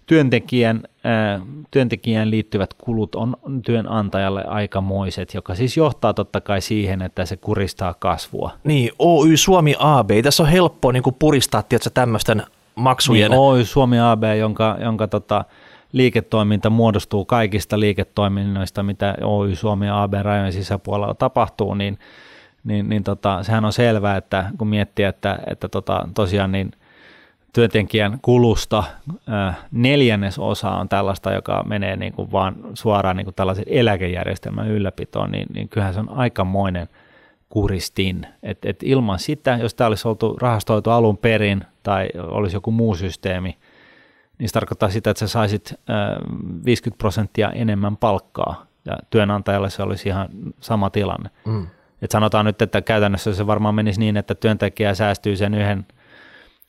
työntekijän, ää, työntekijään liittyvät kulut on työnantajalle aikamoiset, joka siis johtaa totta kai siihen, että se kuristaa kasvua. Niin, Oy Suomi AB, tässä on helppo niin kuin puristaa tietysti, tämmöisten maksujen. Niin, Oy Suomi AB, jonka, jonka tota, liiketoiminta muodostuu kaikista liiketoiminnoista, mitä Oy Suomi AB rajojen sisäpuolella tapahtuu, niin, niin, niin tota, sehän on selvää, että kun miettii, että, että tota, tosiaan niin – työntekijän kulusta neljännesosa on tällaista, joka menee niin kuin vaan suoraan niin kuin tällaisen eläkejärjestelmän ylläpitoon, niin, niin kyllähän se on aikamoinen kuristin. Et, et ilman sitä, jos tämä olisi oltu rahastoitu alun perin tai olisi joku muu systeemi, niin se tarkoittaa sitä, että sä saisit 50 prosenttia enemmän palkkaa ja työnantajalle se olisi ihan sama tilanne. Mm. Et sanotaan nyt, että käytännössä se varmaan menisi niin, että työntekijä säästyy sen yhden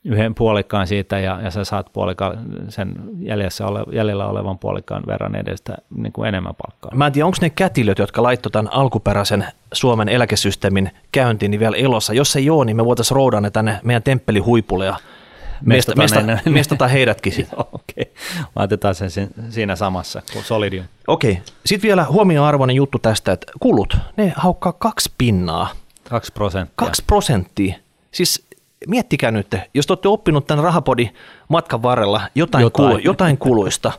yhden puolikkaan siitä ja, ja sä saat puolikkaan sen jäljessä ole, jäljellä olevan puolikkaan verran edestä niin kuin enemmän palkkaa. Mä en tiedä, onko ne kätilöt, jotka laittoi tämän alkuperäisen Suomen eläkesysteemin käyntiin niin vielä elossa. Jos ei ole, niin me voitaisiin roudata ne tänne meidän temppelihuipulle ja mesta, mesta, ne- ne- mestata heidätkin. sit. Joo, Okei, laitetaan sen siinä samassa kuin Solidium. Okei, sitten vielä huomioarvoinen juttu tästä, että kulut, ne haukkaa kaksi pinnaa, Kaksi prosenttia. kaksi prosenttia. Siis miettikää nyt, jos te olette oppinut tämän rahapodi matkan varrella jotain, Jotain. Kulu, jotain kuluista,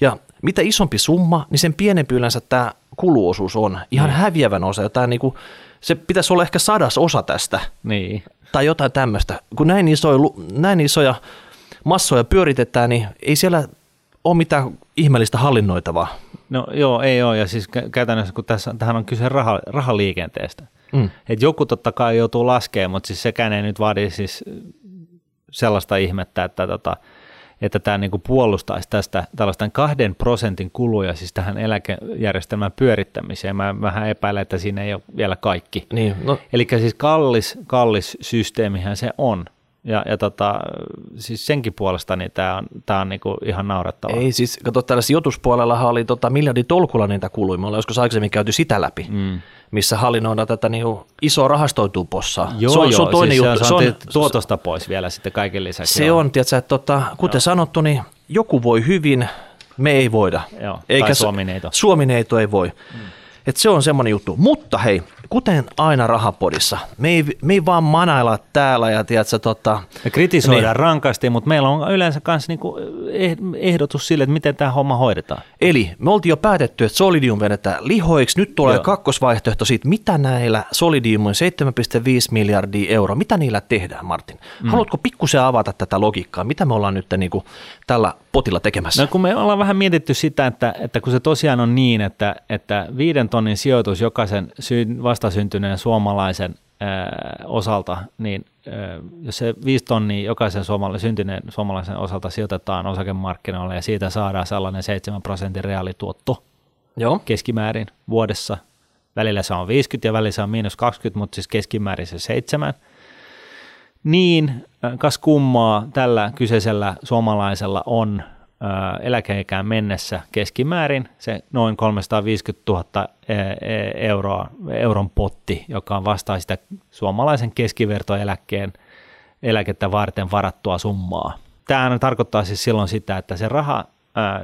ja mitä isompi summa, niin sen pienempi yleensä tämä kuluosuus on. Ihan Niin. häviävän osa. Jotain niinku, se pitäisi olla ehkä sadas osa tästä, Niin. tai jotain tämmöistä. Kun näin isoja, näin isoja massoja pyöritetään, niin ei siellä ole mitään ihmeellistä hallinnoitavaa. No joo, ei ole. Ja siis kä- käytännössä, kun tässä, tähän on kyse raha, rahaliikenteestä. Mm. Et joku totta kai joutuu laskemaan, mutta siis sekään ei nyt vaadi siis sellaista ihmettä, että, tota, että tämä niinku puolustaisi tästä tällaisten kahden prosentin kuluja siis tähän eläkejärjestelmän pyörittämiseen. Mä vähän epäilen, että siinä ei ole vielä kaikki. Niin, no, Eli siis kallis, kallis systeemihän se on. Ja, ja tota, siis senkin puolesta niin tämä on, tää on niinku ihan naurettavaa. Ei siis, kato täällä sijoituspuolellahan oli tota miljarditolkulla niitä kuluja, me ollaan joskus aikaisemmin käyty sitä läpi, mm. missä hallinnoidaan tätä niinku isoa rahastoituu possaa. Joo, se on, joo, se on toinen siis juttu. Se on, se on, tuotosta pois vielä sitten kaiken lisäksi. se joo. on tiedätkö, että tota, kuten sanottu, niin joku voi hyvin, me ei voida. Joo, tai Suomineito. Suomineito ei voi. Mm. Et se on semmoinen juttu. Mutta hei, kuten aina rahapodissa, me ei, me ei vaan manailla täällä ja tiedätkö, tota, Me kritisoidaan Niin. rankasti, mutta meillä on yleensä myös niinku eh- ehdotus sille, että miten tämä homma hoidetaan. Eli me oltiin jo päätetty, että Solidium vedetään lihoiksi. Nyt tulee Joo. Kakkosvaihtoehto siitä, mitä näillä Solidiumin 7,5 miljardia euroa, mitä niillä tehdään, Martin? Mm. Haluatko pikkusen avata tätä logiikkaa? Mitä me ollaan nyt niin kuin, tällä potilla tekemässä? No kun me ollaan vähän mietitty sitä, että, että kun se tosiaan on niin, että, että viiden tonnin sijoitus jokaisen sy- vastasyntyneen suomalaisen osalta, niin jos se viisi tonnia jokaisen suomala- syntyneen suomalaisen osalta sijoitetaan osakemarkkinoille ja siitä saadaan sellainen 7 prosentin reaalituotto, Joo. keskimäärin vuodessa. Välillä se on 50 ja välillä se on miinus 20, mutta siis keskimäärin se 7. Niin, kas kummaa tällä kyseisellä suomalaisella on eläkeikään mennessä keskimäärin se noin 350 000 ä, ä, euroa, euron potti, joka on vastaa sitä suomalaisen keskivertoeläkkeen eläkettä varten varattua summaa. Tämä tarkoittaa siis silloin sitä, että se raha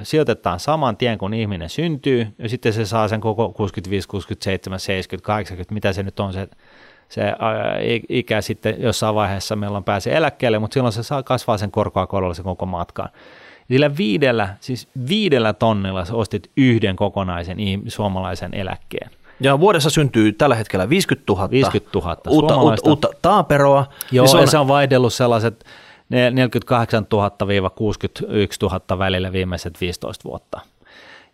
sijoitetaan saman tien, kun ihminen syntyy, ja sitten se saa sen koko 65, 67, 70, 80, mitä se nyt on se, se ikä sitten jossain vaiheessa meillä on pääsee eläkkeelle, mutta silloin se saa kasvaa sen korkoa korolla sen koko matkaan. Sillä viidellä, siis viidellä tonnilla sä ostit yhden kokonaisen suomalaisen eläkkeen. Ja vuodessa syntyy tällä hetkellä 50 000, 50 000 uutta, uutta, uutta taaperoa. Joo, ja se on, se on vaihdellut sellaiset ne 48 000-61 000 välillä viimeiset 15 vuotta.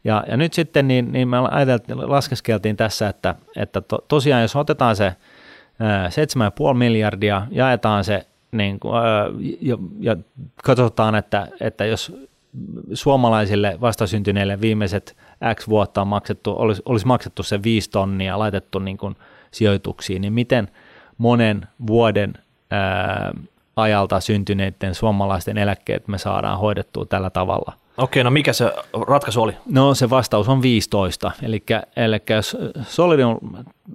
Ja, ja nyt sitten niin, niin me laskeskeltiin tässä, että, että to, tosiaan jos otetaan se ää, 7,5 miljardia, jaetaan se niin, kuin, ja, ja katsotaan, että, että jos suomalaisille vastasyntyneille viimeiset X vuotta on maksettu, olisi, olisi maksettu se 5 tonnia laitettu niin kuin sijoituksiin, niin miten monen vuoden ää, ajalta syntyneiden suomalaisten eläkkeet me saadaan hoidettua tällä tavalla. Okei, no mikä se ratkaisu oli? No se vastaus on 15, eli, eli jos Solidium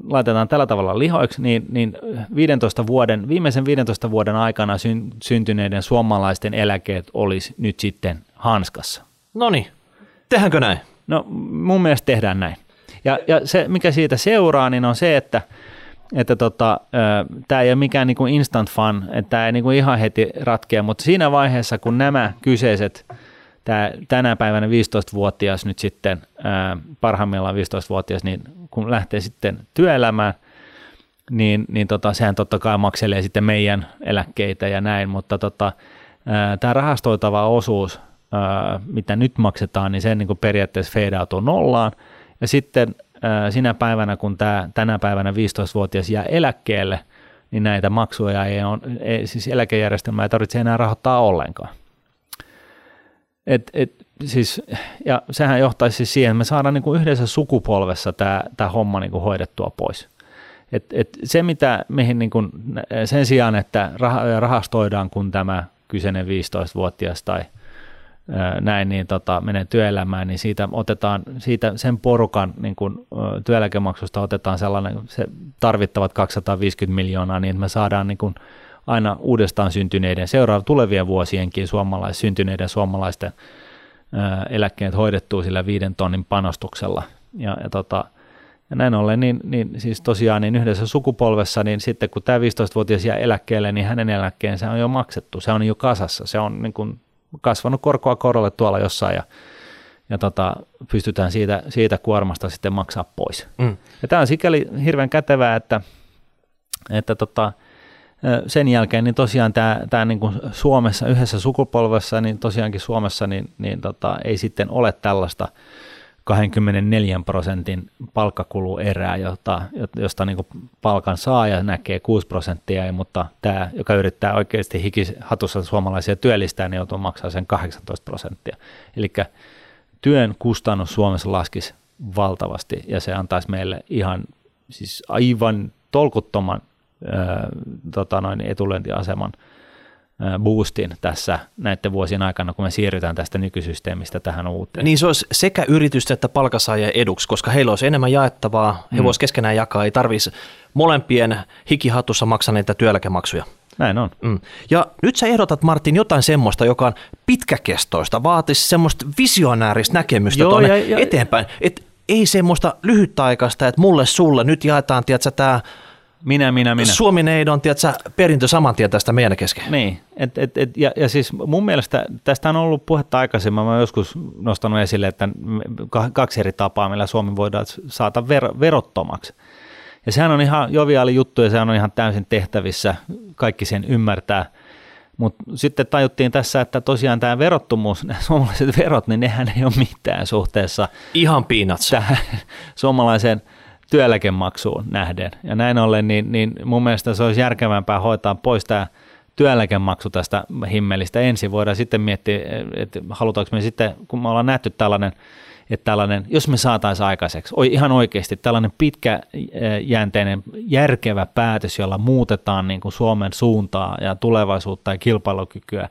laitetaan tällä tavalla lihoiksi, niin, niin 15 vuoden, viimeisen 15 vuoden aikana syn, syntyneiden suomalaisten eläkeet olisi nyt sitten hanskassa. No niin, tehdäänkö näin? No mun mielestä tehdään näin. Ja, ja se, mikä siitä seuraa, niin on se, että että tota, tämä ei ole mikään niinku instant fun, että tämä ei niinku ihan heti ratkea, mutta siinä vaiheessa, kun nämä kyseiset, tää, tänä päivänä 15-vuotias nyt sitten, parhaimmillaan 15-vuotias, niin kun lähtee sitten työelämään, niin, niin tota, sehän totta kai makselee sitten meidän eläkkeitä ja näin, mutta tota, tämä rahastoitava osuus, ää, mitä nyt maksetaan, niin se niin kuin periaatteessa feidautuu nollaan, ja sitten ää, sinä päivänä, kun tämä tänä päivänä 15-vuotias jää eläkkeelle, niin näitä maksuja ei on, ei, siis eläkejärjestelmää ei tarvitse enää rahoittaa ollenkaan. Et, et, siis, ja sehän johtaisi siis siihen, että me saadaan niin kuin yhdessä sukupolvessa tämä, tämä homma niin kuin hoidettua pois. Et, et se, mitä mihin niin kuin, sen sijaan, että rah- rahastoidaan, kun tämä kyseinen 15-vuotias tai näin, niin tota, menee työelämään, niin siitä otetaan, siitä sen porukan niin kuin, ö, työeläkemaksusta otetaan sellainen, se tarvittavat 250 miljoonaa, niin että me saadaan niin kuin, aina uudestaan syntyneiden, seuraavien tulevien vuosienkin suomalais, syntyneiden suomalaisten eläkkeet hoidettua sillä viiden tonnin panostuksella. Ja, ja, tota, ja näin ollen, niin, niin siis tosiaan niin yhdessä sukupolvessa, niin sitten kun tämä 15-vuotias jää eläkkeelle, niin hänen eläkkeensä on jo maksettu, se on jo kasassa, se on niin kuin kasvanut korkoa korolle tuolla jossain ja, ja tota, pystytään siitä, siitä kuormasta sitten maksaa pois. Mm. Ja tämä on sikäli hirveän kätevää, että, että tota, sen jälkeen niin tosiaan tämä, tämä niin kuin Suomessa yhdessä sukupolvessa, niin tosiaankin Suomessa niin, niin tota, ei sitten ole tällaista 24 prosentin palkkakuluerää, jota, josta niin palkan saaja näkee 6 prosenttia, mutta tämä, joka yrittää oikeasti hikihatussa suomalaisia työllistää, niin joutuu maksaa sen 18 prosenttia. Eli työn kustannus Suomessa laskisi valtavasti ja se antaisi meille ihan siis aivan tolkuttoman ää, tota noin, etulyöntiaseman boostin tässä näiden vuosien aikana, kun me siirrytään tästä nykysysteemistä tähän uuteen. Niin se olisi sekä yritystä että palkansaajien eduksi, koska heillä olisi enemmän jaettavaa, he mm. voisivat keskenään jakaa, ei tarvitsisi molempien hikihatussa maksaneita työeläkemaksuja. Näin on. Mm. Ja nyt sä ehdotat, Martin, jotain semmoista, joka on pitkäkestoista, vaatisi semmoista visionääristä näkemystä Joo, tuonne ja, ja, eteenpäin. Et ei semmoista lyhytaikaista, että mulle sulle nyt jaetaan, tiedätkö, tämä minä, minä, minä. Suomi-neidon, tiedätkö, perintö saman tien tästä meidän kesken. Niin, et, et, et, ja, ja siis mun mielestä tästä on ollut puhetta aikaisemmin, mä joskus nostanut esille, että kaksi eri tapaa, millä Suomi voidaan saada ver, verottomaksi. Ja sehän on ihan joviaali juttu ja sehän on ihan täysin tehtävissä, kaikki sen ymmärtää. Mutta sitten tajuttiin tässä, että tosiaan tämä verottomuus, nämä suomalaiset verot, niin nehän ei ole mitään suhteessa. Ihan peanuts. Tähän suomalaiseen työeläkemaksuun nähden. Ja näin ollen, niin, niin mun mielestä se olisi järkevämpää hoitaa pois tämä työeläkemaksu tästä himmelistä ensin. Voidaan sitten miettiä, että halutaanko me sitten, kun me ollaan nähty tällainen, että tällainen, jos me saataisiin aikaiseksi, ihan oikeasti tällainen pitkäjänteinen, järkevä päätös, jolla muutetaan niin kuin Suomen suuntaa ja tulevaisuutta ja kilpailukykyä,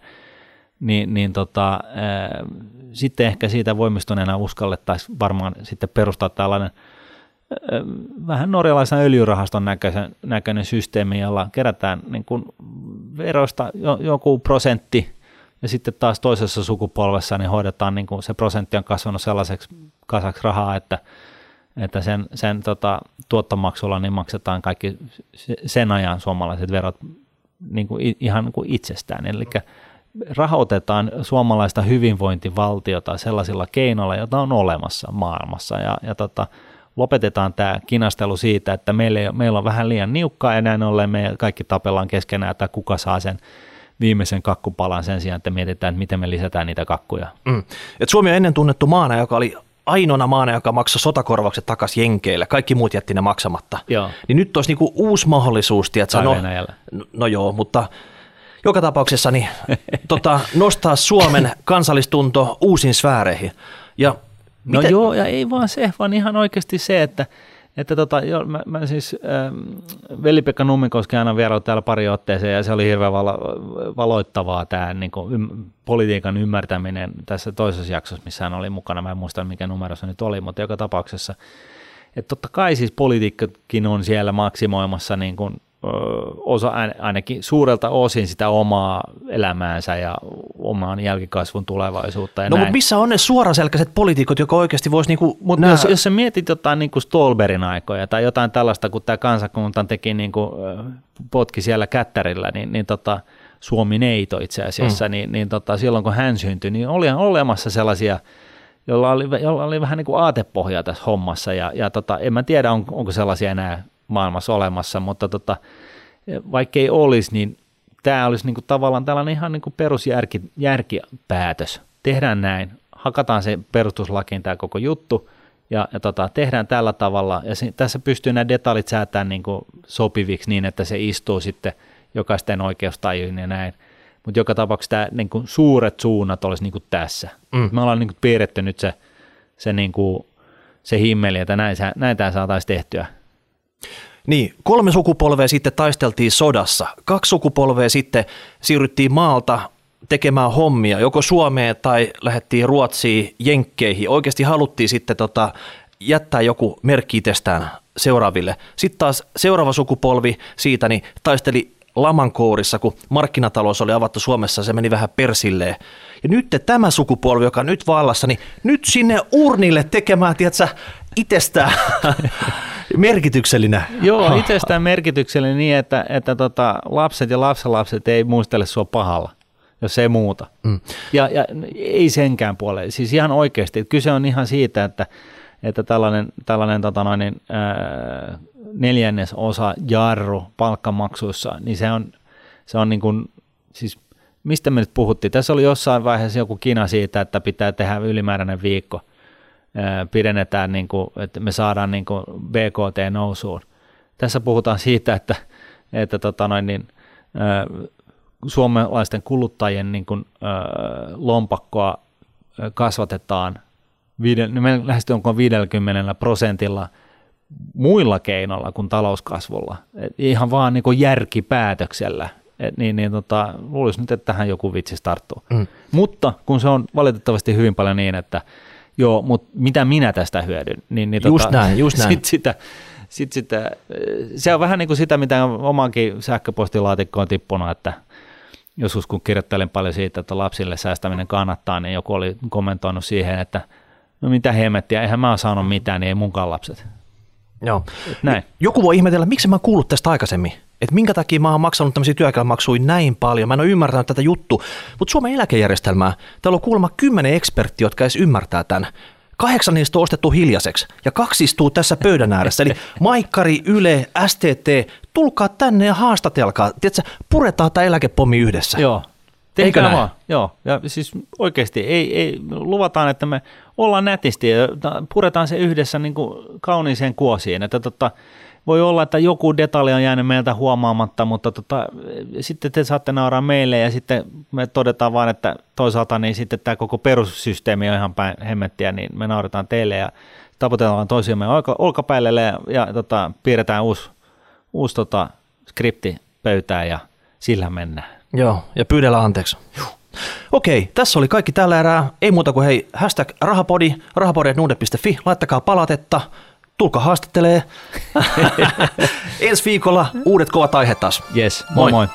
niin, niin tota, ää, sitten ehkä siitä voimistuneena uskallettaisiin varmaan sitten perustaa tällainen – vähän norjalaisen öljyrahaston näköisen, näköinen systeemi, jolla kerätään niin kuin veroista jo, joku prosentti ja sitten taas toisessa sukupolvessa niin hoidetaan, niin kuin se prosentti on kasvanut sellaiseksi kasaksi rahaa, että, että sen, sen tota, tuottomaksulla niin maksetaan kaikki sen ajan suomalaiset verot niin kuin, ihan niin kuin itsestään. Eli rahoitetaan suomalaista hyvinvointivaltiota sellaisilla keinoilla, joita on olemassa maailmassa. Ja, ja tota, lopetetaan tämä kinastelu siitä, että meillä, ei, meillä on vähän liian niukkaa ja näin ollen me kaikki tapellaan keskenään, että kuka saa sen viimeisen kakkupalan sen sijaan, että mietitään, että miten me lisätään niitä kakkuja. Mm. Et Suomi on ennen tunnettu maana, joka oli ainoana maana, joka maksoi sotakorvaukset takaisin Jenkeille. Kaikki muut jätti ne maksamatta. Joo. Niin nyt olisi niinku uusi mahdollisuus, tiedätkö? No, no, no joo, mutta joka tapauksessa niin, tota, nostaa Suomen kansallistunto uusiin sfääreihin. Ja No Miten? joo, ja ei vaan se, vaan ihan oikeasti se, että, että tota, jo, mä, mä siis, ähm, Veli-Pekka Nummikoski aina vierailu täällä pari otteeseen, ja se oli hirveän valo, valoittavaa tämä niin kuin, ym, politiikan ymmärtäminen tässä toisessa jaksossa, missä hän oli mukana. Mä en muista, mikä numero se nyt oli, mutta joka tapauksessa, että totta kai siis politiikkakin on siellä maksimoimassa niin kuin osa ainakin suurelta osin sitä omaa elämäänsä ja oman jälkikasvun tulevaisuutta. Ja no mutta missä on ne suoraselkäiset poliitikot, jotka oikeasti voisi niinku Mutta jos, jos sä mietit jotain niin kuin Stolberin aikoja tai jotain tällaista, kun tämä kansakunta teki niin kuin, potki siellä kättärillä, niin, niin tota, Suomi neito itse asiassa, mm. niin, niin tota, silloin kun hän syntyi, niin oli olemassa sellaisia jolla oli, jolla oli vähän niin kuin aatepohjaa tässä hommassa, ja, ja tota, en mä tiedä, on, onko sellaisia enää maailmassa olemassa, mutta tota, vaikka ei olisi, niin tämä olisi niinku tavallaan tällainen ihan niinku perusjärkipäätös. Tehdään näin, hakataan se perustuslakiin tämä koko juttu, ja, ja tota, tehdään tällä tavalla, ja se, tässä pystyy nämä detaljit säätämään niinku sopiviksi niin, että se istuu sitten jokaisten oikeustajuun ja näin. Mutta joka tapauksessa tämä niinku suuret suunnat olisi niinku tässä. Mm. Me ollaan niinku piirretty nyt se, se, niinku, se himmeli, että näin, näin tämä saataisiin tehtyä. Niin, kolme sukupolvea sitten taisteltiin sodassa. Kaksi sukupolvea sitten siirryttiin maalta tekemään hommia, joko Suomeen tai lähdettiin Ruotsiin, Jenkkeihin. Oikeasti haluttiin sitten tota, jättää joku merkki itsestään seuraaville. Sitten taas seuraava sukupolvi siitä niin taisteli laman kourissa, kun markkinatalous oli avattu Suomessa, se meni vähän persilleen. Ja nyt tämä sukupolvi, joka on nyt vallassa, niin nyt sinne urnille tekemään, tiedätkö, itsestään merkityksellinen. Joo, itsestään merkityksellinen niin, että, että tota, lapset ja lapsenlapset ei muistele sua pahalla jos ei muuta. Mm. Ja, ja ei senkään puolelle. Siis ihan oikeasti. Kyse on ihan siitä, että, että tällainen, tällainen tota noin, niin, ää, neljännes osa jarru palkkamaksuissa, niin se on, se on niin kuin, siis mistä me nyt puhuttiin? Tässä oli jossain vaiheessa joku kina siitä, että pitää tehdä ylimääräinen viikko. Ää, pidennetään, niin kuin, että me saadaan niin kuin BKT nousuun. Tässä puhutaan siitä, että, että tota noin, niin, suomalaisten kuluttajien niin kuin, lompakkoa kasvatetaan me lähestulkoon 50 prosentilla muilla keinoilla kuin talouskasvulla. Et ihan vaan niin kuin järkipäätöksellä. Et niin, niin tota, luulisin nyt, että tähän joku vitsi tarttuu. Mm. Mutta kun se on valitettavasti hyvin paljon niin, että joo, mutta mitä minä tästä hyödyn? Niin, niin just tota, näin, just näin. Sit sitä, sit sitä, se on vähän niin kuin sitä, mitä omankin sähköpostilaatikkoon tippunut, että – joskus kun kirjoittelen paljon siitä, että lapsille säästäminen kannattaa, niin joku oli kommentoinut siihen, että no mitä hemmettiä, eihän mä ole saanut mitään, niin ei munkaan lapset. Joo. Näin. Joku voi ihmetellä, miksi mä kuullut tästä aikaisemmin. Että minkä takia mä oon maksanut tämmöisiä työeläkemaksuja näin paljon. Mä en ole ymmärtänyt tätä juttua. Mutta Suomen eläkejärjestelmää, täällä on kuulemma kymmenen eksperttiä, jotka edes ymmärtää tämän. Kahdeksan niistä on ostettu hiljaiseksi ja kaksi istuu tässä pöydän ääressä. Eli Maikkari, Yle, STT, tulkaa tänne ja haastatelkaa. Tiedätkö, puretaan tämä eläkepommi yhdessä. Joo. Eikö näin? Vaan. Joo, ja siis oikeasti ei, ei, luvataan, että me ollaan nätisti ja puretaan se yhdessä niin kuin kauniiseen kuosiin, että tota, voi olla, että joku detalji on jäänyt meiltä huomaamatta, mutta tota, sitten te saatte nauraa meille ja sitten me todetaan vaan, että toisaalta niin sitten tämä koko perussysteemi on ihan päin hemmettiä, niin me nauretaan teille ja taputellaan toisiamme olka, olkapäille ja, ja tota, piirretään uusi, uusi tota, skripti pöytään ja sillä mennään. Joo, ja pyydellä anteeksi. Juh. Okei, tässä oli kaikki tällä erää. Ei muuta kuin hei, hashtag rahapodi, rahapodi.nuude.fi, laittakaa palautetta tulkaa haastattelee. Ensi viikolla uudet kovat aiheet taas. Yes, moi moi. moi.